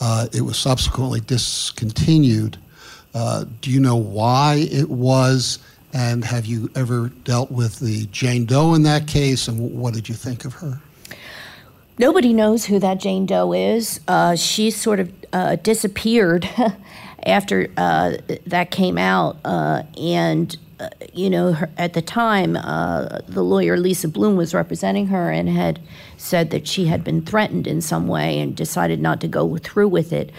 Uh, it was subsequently discontinued. Uh, do you know why it was? And have you ever dealt with the Jane Doe in that case? And what did you think of her? Nobody knows who that Jane Doe is. Uh, she sort of uh, disappeared after uh, that came out, uh, and uh, you know, her, at the time, uh, the lawyer Lisa Bloom was representing her and had said that she had been threatened in some way and decided not to go through with it.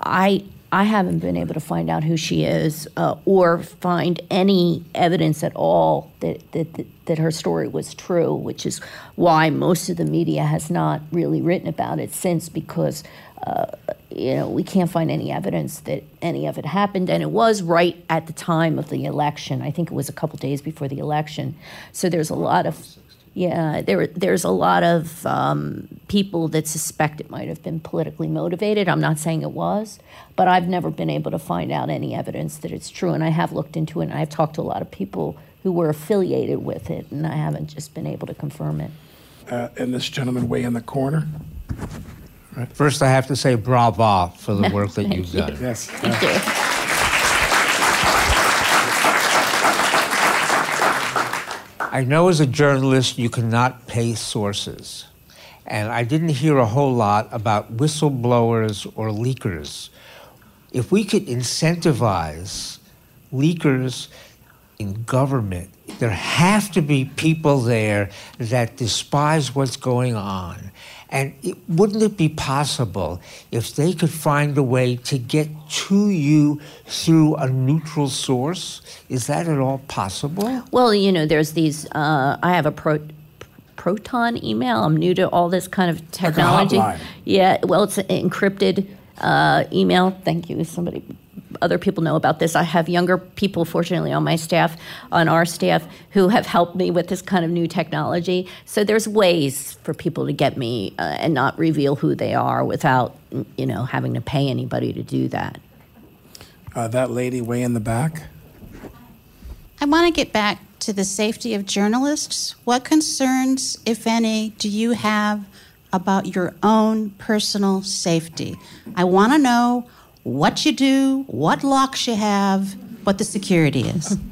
I I haven't been able to find out who she is uh, or find any evidence at all that, that, that her story was true, which is why most of the media has not really written about it since because. Uh, you know, we can't find any evidence that any of it happened, and it was right at the time of the election. I think it was a couple days before the election. So there's a lot of yeah, there, there's a lot of um, people that suspect it might have been politically motivated. I'm not saying it was, but I've never been able to find out any evidence that it's true. And I have looked into it, and I've talked to a lot of people who were affiliated with it, and I haven't just been able to confirm it. Uh, and this gentleman way in the corner. First, I have to say bravo for the work that you've you. done. Yes. Thank you. I know as a journalist you cannot pay sources. And I didn't hear a whole lot about whistleblowers or leakers. If we could incentivize leakers in government, there have to be people there that despise what's going on. And it, wouldn't it be possible if they could find a way to get to you through a neutral source? Is that at all possible? Well, you know, there's these. Uh, I have a pro, Proton email. I'm new to all this kind of technology. hotline. yeah, well, it's an encrypted uh, email. Thank you. Somebody, other people know about this. I have younger people, fortunately, on my staff, on our staff, who have helped me with this kind of new technology. So there's ways for people to get me uh, and not reveal who they are without, you know, having to pay anybody to do that. Uh, that lady way in the back. I want to get back to the safety of journalists. What concerns, if any, do you have about your own personal safety? I want to know what you do, what locks you have, what the security is.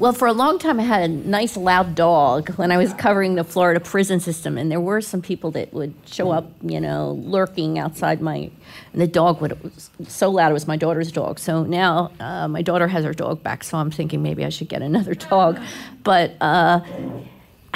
Well, for a long time, I had a nice loud dog when I was covering the Florida prison system, and there were some people that would show up, you know, lurking outside my. And the dog would was so loud. It was my daughter's dog. So now uh, my daughter has her dog back. So I'm thinking maybe I should get another dog, but. Uh,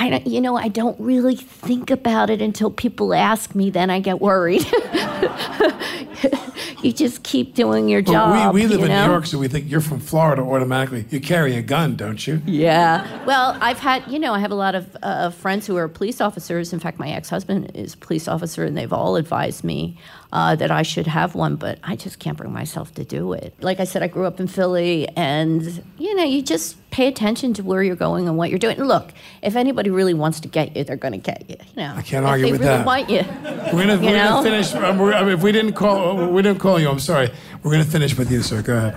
I you know, I don't really think about it until people ask me. Then I get worried. you just keep doing your Well, job. we, we live you in know? New York, so we think you're from Florida automatically. You carry a gun, don't you? Yeah. Well, I've had, you know, I have a lot of uh, friends who are police officers. In fact, my ex husband is a police officer, and they've all advised me uh, that I should have one, but I just can't bring myself to do it. Like I said, I grew up in Philly, and, you know, you just pay attention to where you're going and what you're doing. And look, if anybody really wants to get you, they're going to get you. You know, I can't if argue they with really that. want you. We're gonna, You we're know? gonna finish. Um, we're, I mean, if we didn't call, we didn't call you. I'm sorry. We're gonna finish with you, sir. Go ahead.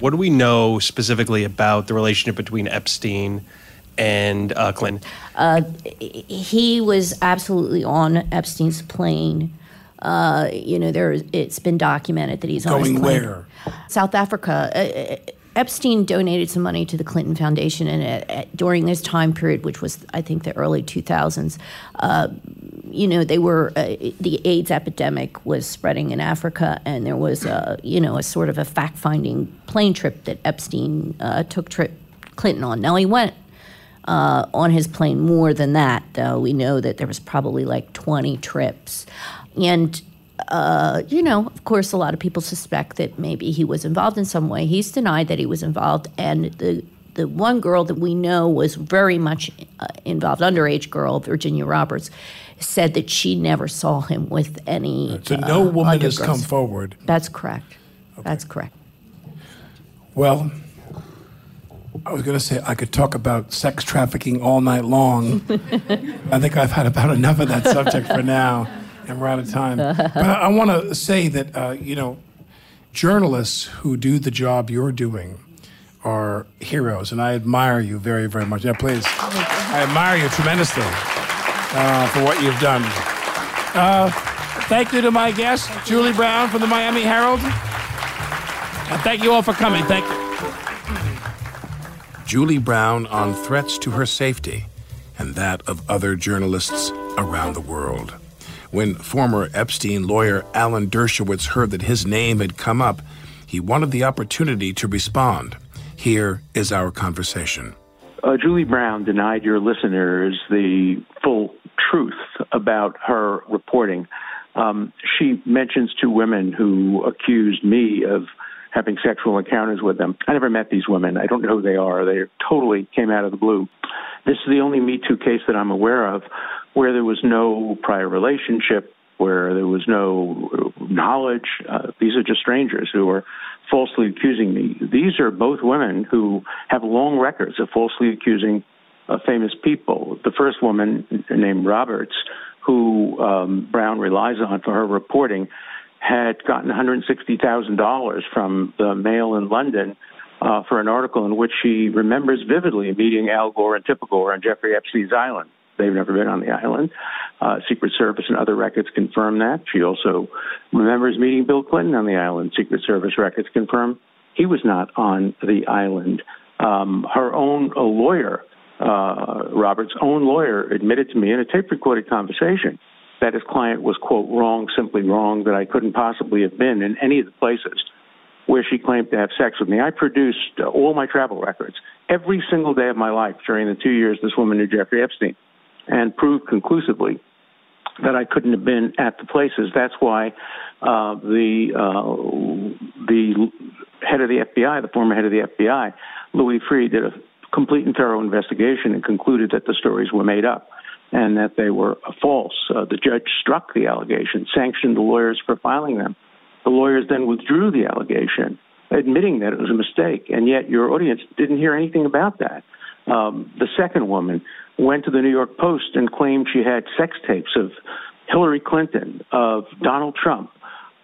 What do we know specifically about the relationship between Epstein and uh, Clinton? Uh, he was absolutely on Epstein's plane. Uh, you know, there it's been documented that he's Going where? South Africa. Uh, Epstein donated some money to the Clinton Foundation, and uh, uh, during this time period, which was I think the early 2000s, uh, you know, they were uh, the AIDS epidemic was spreading in Africa, and there was a you know a sort of a fact-finding plane trip that Epstein uh, took trip Clinton on. Now he went uh, on his plane more than that, though. We know that there was probably like 20 trips. And uh, you know, of course, a lot of people suspect that maybe he was involved in some way. He's denied that he was involved, and the the one girl that we know was very much uh, involved, underage girl, Virginia Roberts, said that she never saw him with any. So no uh, woman has come forward. That's correct. That's correct. Well, I was going to say I could talk about sex trafficking all night long. I think I've had about enough of that subject for now, and we're out of time. But I, I want to say that, uh, you know, journalists who do the job you're doing are heroes, and I admire you very, very much. Yeah, please. I admire you tremendously uh, for what you've done. Uh, thank you to my guest, Julie Brown from the Miami Herald. And thank you all for coming. Thank you. Julie Brown on threats to her safety and that of other journalists around the world. When former Epstein lawyer Alan Dershowitz heard that his name had come up, he wanted the opportunity to respond. Here is our conversation. Uh, Julie Brown denied your listeners the full truth about her reporting. Um, she mentions two women who accused me of having sexual encounters with them. I never met these women. I don't know who they are. They totally came out of the blue. This is the only Me Too case that I'm aware of where there was no prior relationship, where there was no knowledge. Uh, these are just strangers who are falsely accusing me. These are both women who have long records of falsely accusing uh, famous people. The first woman, named Roberts, who um, Brown relies on for her reporting, had gotten $160,000 from the Mail in London uh, for an article in which she remembers vividly meeting Al Gore and Tipper Gore on Jeffrey Epstein's island. They've never been on the island. Uh, Secret Service and other records confirm that. She also remembers meeting Bill Clinton on the island. Secret Service records confirm he was not on the island. Um, her own lawyer, uh, Robert's own lawyer, admitted to me in a tape recorded conversation that his client was, quote, wrong, simply wrong, that I couldn't possibly have been in any of the places where she claimed to have sex with me. I produced uh, all my travel records every single day of my life during the two years this woman knew Jeffrey Epstein and proved conclusively that I couldn't have been at the places. That's why uh, the uh, the head of the FBI, the former head of the FBI, Louis Freeh, did a complete and thorough investigation and concluded that the stories were made up and that they were false. Uh, the judge struck the allegation, sanctioned the lawyers for filing them. The lawyers then withdrew the allegation, admitting that it was a mistake, and yet your audience didn't hear anything about that. Um, the second woman went to the New York Post and claimed she had sex tapes of Hillary Clinton, of Donald Trump,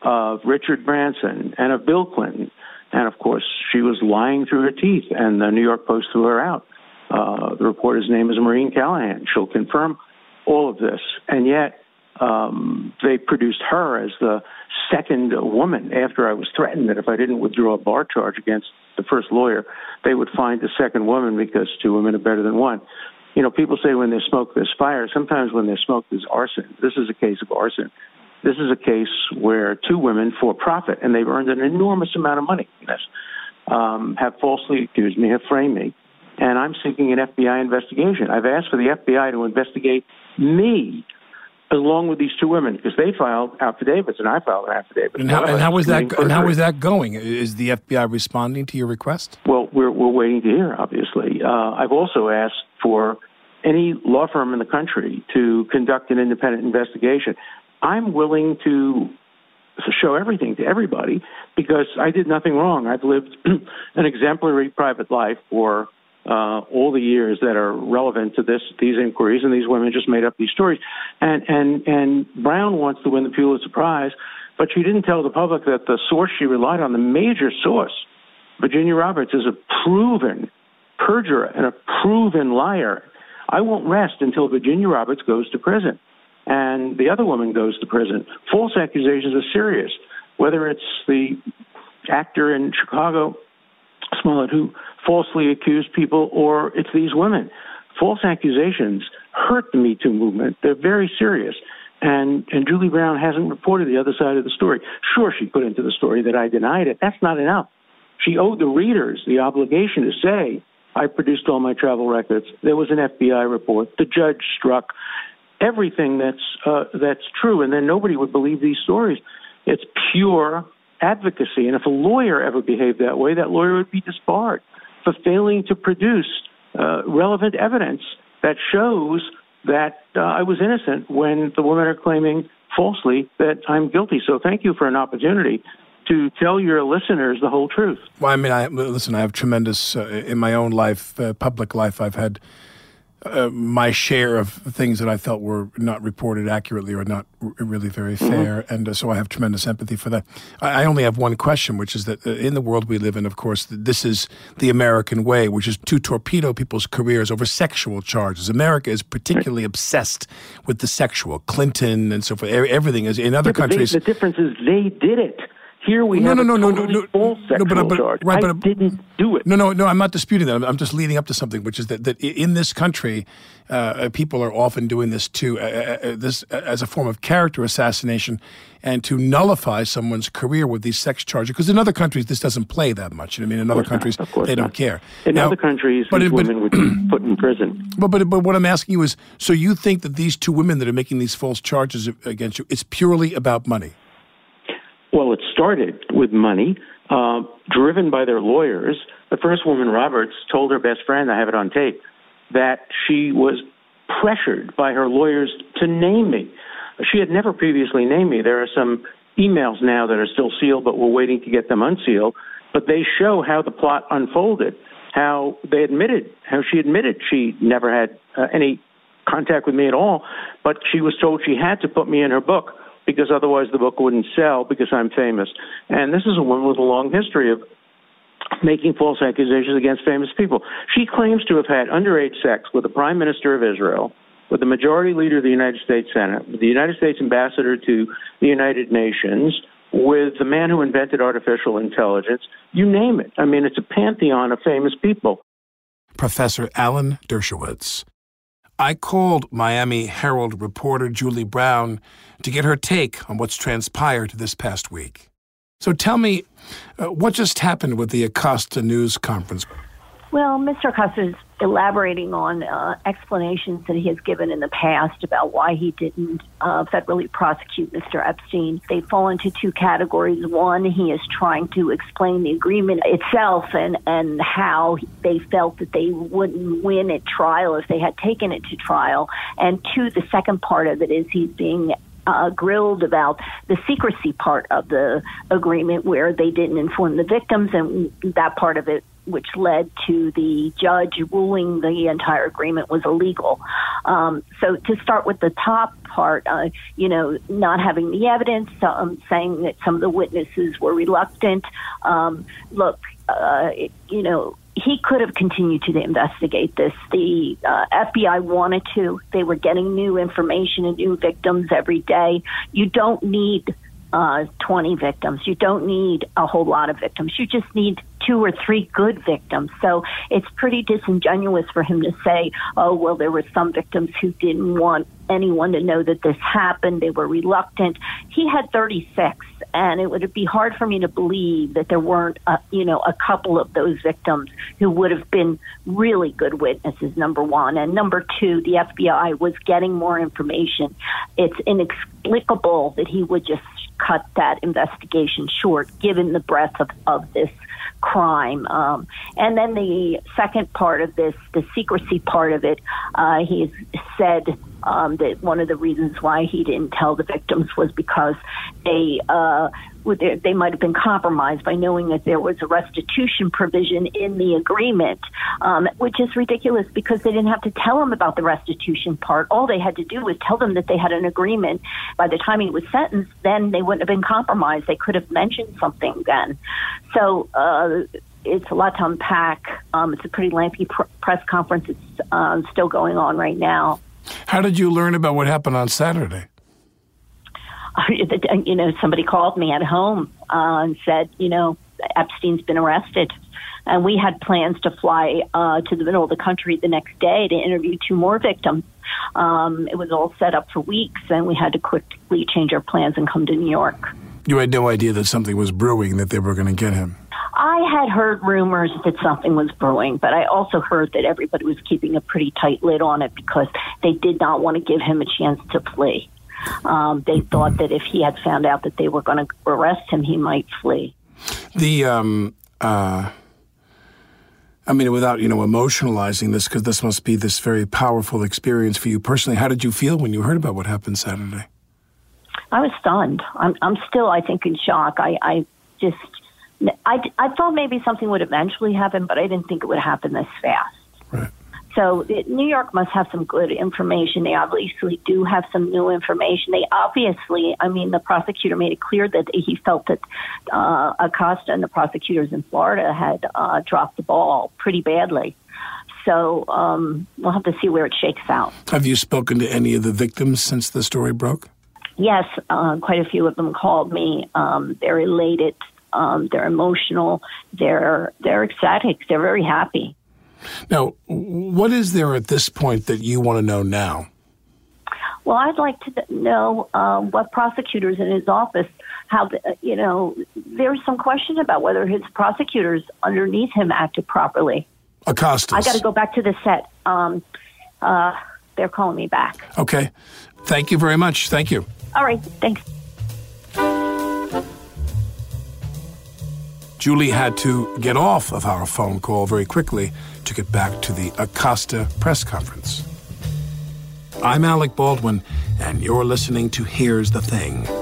of Richard Branson, and of Bill Clinton. And of course, she was lying through her teeth, and the New York Post threw her out. Uh, the reporter's name is Maureen Callahan. She'll confirm all of this. And yet, um, they produced her as the second woman after I was threatened that if I didn't withdraw a bar charge against the first lawyer, they would find the second woman because two women are better than one. You know, people say when there's smoke, there's fire. Sometimes when there's smoke, there's arson. This is a case of arson. This is a case where two women, for profit, and they've earned an enormous amount of money this, um, have falsely accused me, have framed me, and I'm seeking an FBI investigation. I've asked for the FBI to investigate me along with these two women because they filed affidavits and I filed an affidavit. And how, and how is that? And how is that going? Is the FBI responding to your request? Well, we're we're waiting to hear. Obviously, uh, I've also asked for any law firm in the country to conduct an independent investigation. I'm willing to show everything to everybody because I did nothing wrong. I've lived an exemplary private life for uh, all the years that are relevant to this these inquiries, and these women just made up these stories. And and and Brown wants to win the Pulitzer Prize, but she didn't tell the public that the source she relied on, the major source, Virginia Roberts, is a proven perjurer and a proven liar. I won't rest until Virginia Roberts goes to prison and the other woman goes to prison. False accusations are serious, whether it's the actor in Chicago, Smollett, who falsely accused people, or it's these women. False accusations hurt the Me Too movement. They're very serious. And, and Julie Brown hasn't reported the other side of the story. Sure, she put into the story that I denied it. That's not enough. She owed the readers the obligation to say, I produced all my travel records. There was an FBI report. The judge struck everything that's uh, that's true, and then nobody would believe these stories. It's pure advocacy, and if a lawyer ever behaved that way, that lawyer would be disbarred for failing to produce uh, relevant evidence that shows that uh, I was innocent when the women are claiming falsely that I'm guilty. So thank you for an opportunity to tell your listeners the whole truth. Well, I mean, I listen. I have tremendous uh, in my own life, uh, public life. I've had uh, my share of things that I felt were not reported accurately or not r- really very Mm-hmm. fair, and uh, so I have tremendous empathy for that. I, I only have one question, which is that uh, in the world we live in, of course, th- this is the American way, which is to torpedo people's careers over sexual charges. America is particularly obsessed with the sexual. Clinton and so forth. Everything is in other Yeah, but they- countries. the difference is they did it. Here we no, have no, no, a no, totally no, no, false no, but, but, charge. right, I didn't do it. No, no, no. I'm not disputing that. I'm, I'm just leading up to something, which is that, that in this country, uh, people are often doing this too, uh, uh, uh, this uh, as a form of character assassination, and to nullify someone's career with these sex charges. Because in other countries, this doesn't play that much. I mean, in other countries, they don't care. In Now- other countries, but these but- women would be put in prison. But, but but what I'm asking you is, so you think that these two women that are making these false charges against you, it's purely about money? Well, it started with money, uh, driven by their lawyers. The first woman, Roberts, told her best friend, I have it on tape, that she was pressured by her lawyers to name me. She had never previously named me. There are some emails now that are still sealed, but we're waiting to get them unsealed. But they show how the plot unfolded, how they admitted, how she admitted she never had uh, any contact with me at all, but she was told she had to put me in her book because otherwise the book wouldn't sell because I'm famous. And this is a woman with a long history of making false accusations against famous people. She claims to have had underage sex with the Prime Minister of Israel, with the Majority Leader of the United States Senate, with the United States Ambassador to the United Nations, with the man who invented artificial intelligence. You name it. I mean, it's a pantheon of famous people. Professor Alan Dershowitz. I called Miami Herald reporter Julie Brown to get her take on what's transpired this past week. So tell me, uh, what just happened with the Acosta News conference? Well, Mr. Acosta is elaborating on uh, explanations that he has given in the past about why he didn't uh, federally prosecute Mr. Epstein. They fall into two categories. One, he is trying to explain the agreement itself and, and how they felt that they wouldn't win at trial if they had taken it to trial. And two, the second part of it is he's being uh, grilled about the secrecy part of the agreement where they didn't inform the victims and that part of it which led to the judge ruling the entire agreement was illegal. Um, so to start with the top part, uh, you know, not having the evidence, um, saying that some of the witnesses were reluctant. Um, look, uh, it, you know, he could have continued to investigate this. The uh, FBI wanted to. They were getting new information and new victims every day. You don't need uh, 20 victims. You don't need a whole lot of victims. You just need two or three good victims. So it's pretty disingenuous for him to say, oh, well, there were some victims who didn't want anyone to know that this happened. They were reluctant. He had 36, and it would be hard for me to believe that there weren't, a, you know, a couple of those victims who would have been really good witnesses, number one. And number two, the FBI was getting more information. It's inexplicable that he would just cut that investigation short, given the breadth of, of this crime. Um, and then the second part of this, the secrecy part of it, uh, he's said um, that one of the reasons why he didn't tell the victims was because they uh, they might have been compromised by knowing that there was a restitution provision in the agreement, um, which is ridiculous because they didn't have to tell them about the restitution part. All they had to do was tell them that they had an agreement. By the time he was sentenced, then they wouldn't have been compromised. They could have mentioned something then. So. Uh, it's a lot to unpack. Um, it's a pretty lengthy pr- press conference. It's um, still going on right now. How did you learn about what happened on Saturday? you know, somebody called me at home uh, and said, you know, Epstein's been arrested. And we had plans to fly uh, to the middle of the country the next day to interview two more victims. Um, it was all set up for weeks, and we had to quickly change our plans and come to New York. You had no idea that something was brewing, that they were going to get him. I had heard rumors that something was brewing, but I also heard that everybody was keeping a pretty tight lid on it because they did not want to give him a chance to flee. Um, they thought that if he had found out that they were going to arrest him, he might flee. The um, uh, I mean, without you know emotionalizing this, because this must be this very powerful experience for you personally. How did you feel when you heard about what happened Saturday? I was stunned. I'm, I'm still, I think, in shock. I, I just, I, I thought maybe something would eventually happen, but I didn't think it would happen this fast. Right. So it, New York must have some good information. They obviously do have some new information. They obviously, I mean, the prosecutor made it clear that he felt that uh, Acosta and the prosecutors in Florida had uh, dropped the ball pretty badly. So um, we'll have to see where it shakes out. Have you spoken to any of the victims since the story broke? Yes, uh, quite a few of them called me. Um, they're elated. Um, they're emotional. They're they're ecstatic. They're very happy. Now, what is there at this point that you want to know now? Well, I'd like to know um, what prosecutors in his office, how you know, there's some question about whether his prosecutors underneath him acted properly. Acosta. I got to go back to the set. Um, uh, they're calling me back. Okay. Thank you very much. Thank you. All right. Thanks. Julie had to get off of our phone call very quickly to get back to the Acosta press conference. I'm Alec Baldwin, and you're listening to Here's the Thing.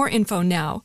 more info now